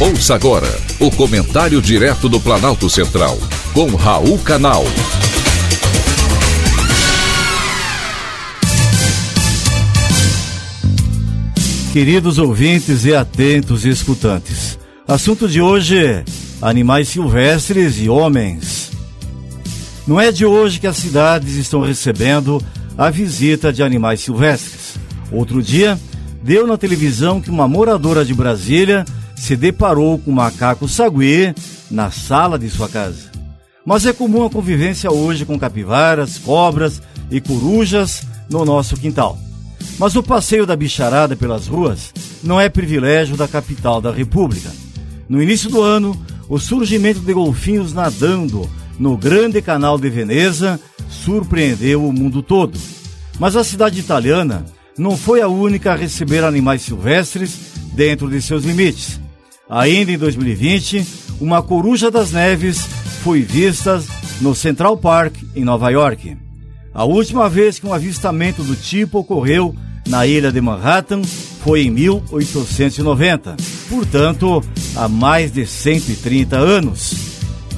Ouça agora o comentário direto do Planalto Central, com Raul Canal. Queridos ouvintes e atentos escutantes, assunto de hoje: animais silvestres e homens. Não é de hoje que as cidades estão recebendo a visita de animais silvestres. Outro dia, deu na televisão que uma moradora de Brasília se deparou com um macaco sagui na sala de sua casa. Mas é comum a convivência hoje com capivaras, cobras e corujas no nosso quintal. Mas o passeio da bicharada pelas ruas não é privilégio da capital da República. No início do ano, o surgimento de golfinhos nadando no grande canal de Veneza surpreendeu o mundo todo. Mas a cidade italiana não foi a única a receber animais silvestres dentro de seus limites. Ainda em 2020, uma coruja das neves foi vista no Central Park, em Nova York. A última vez que um avistamento do tipo ocorreu na ilha de Manhattan foi em 1890, portanto, há mais de 130 anos.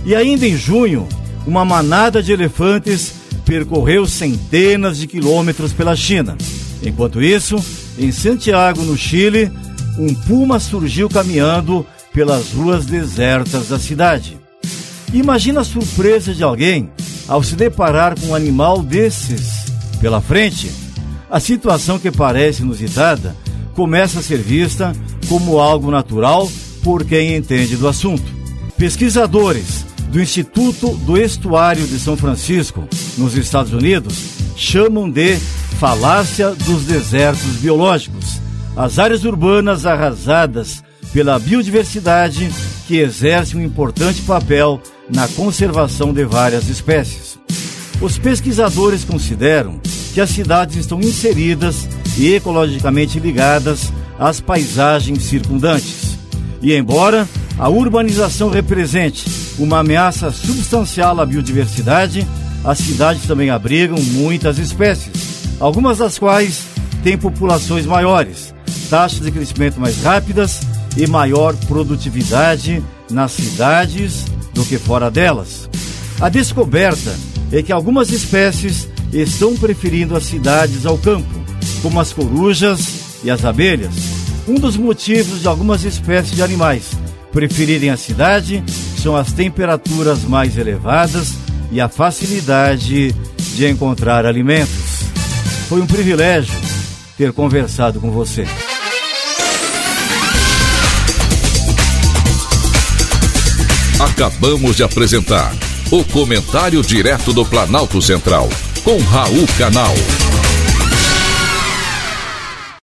E ainda em junho, uma manada de elefantes percorreu centenas de quilômetros pela China. Enquanto isso, em Santiago, no Chile, um puma surgiu caminhando pelas ruas desertas da cidade. Imagina a surpresa de alguém ao se deparar com um animal desses pela frente. A situação que parece inusitada começa a ser vista como algo natural por quem entende do assunto. Pesquisadores do Instituto do Estuário de São Francisco, nos Estados Unidos, chamam de falácia dos desertos biológicos as áreas urbanas arrasadas pela biodiversidade que exerce um importante papel na conservação de várias espécies. Os pesquisadores consideram que as cidades estão inseridas e ecologicamente ligadas às paisagens circundantes. E embora a urbanização represente uma ameaça substancial à biodiversidade, as cidades também abrigam muitas espécies, algumas das quais têm populações maiores, taxas de crescimento mais rápidas e maior produtividade nas cidades do que fora delas. A descoberta é que algumas espécies estão preferindo as cidades ao campo, como as corujas e as abelhas. Um dos motivos de algumas espécies de animais preferirem a cidade são as temperaturas mais elevadas e a facilidade de encontrar alimentos. Foi um privilégio ter conversado com você. Acabamos de apresentar o Comentário Direto do Planalto Central, com Raul Canal.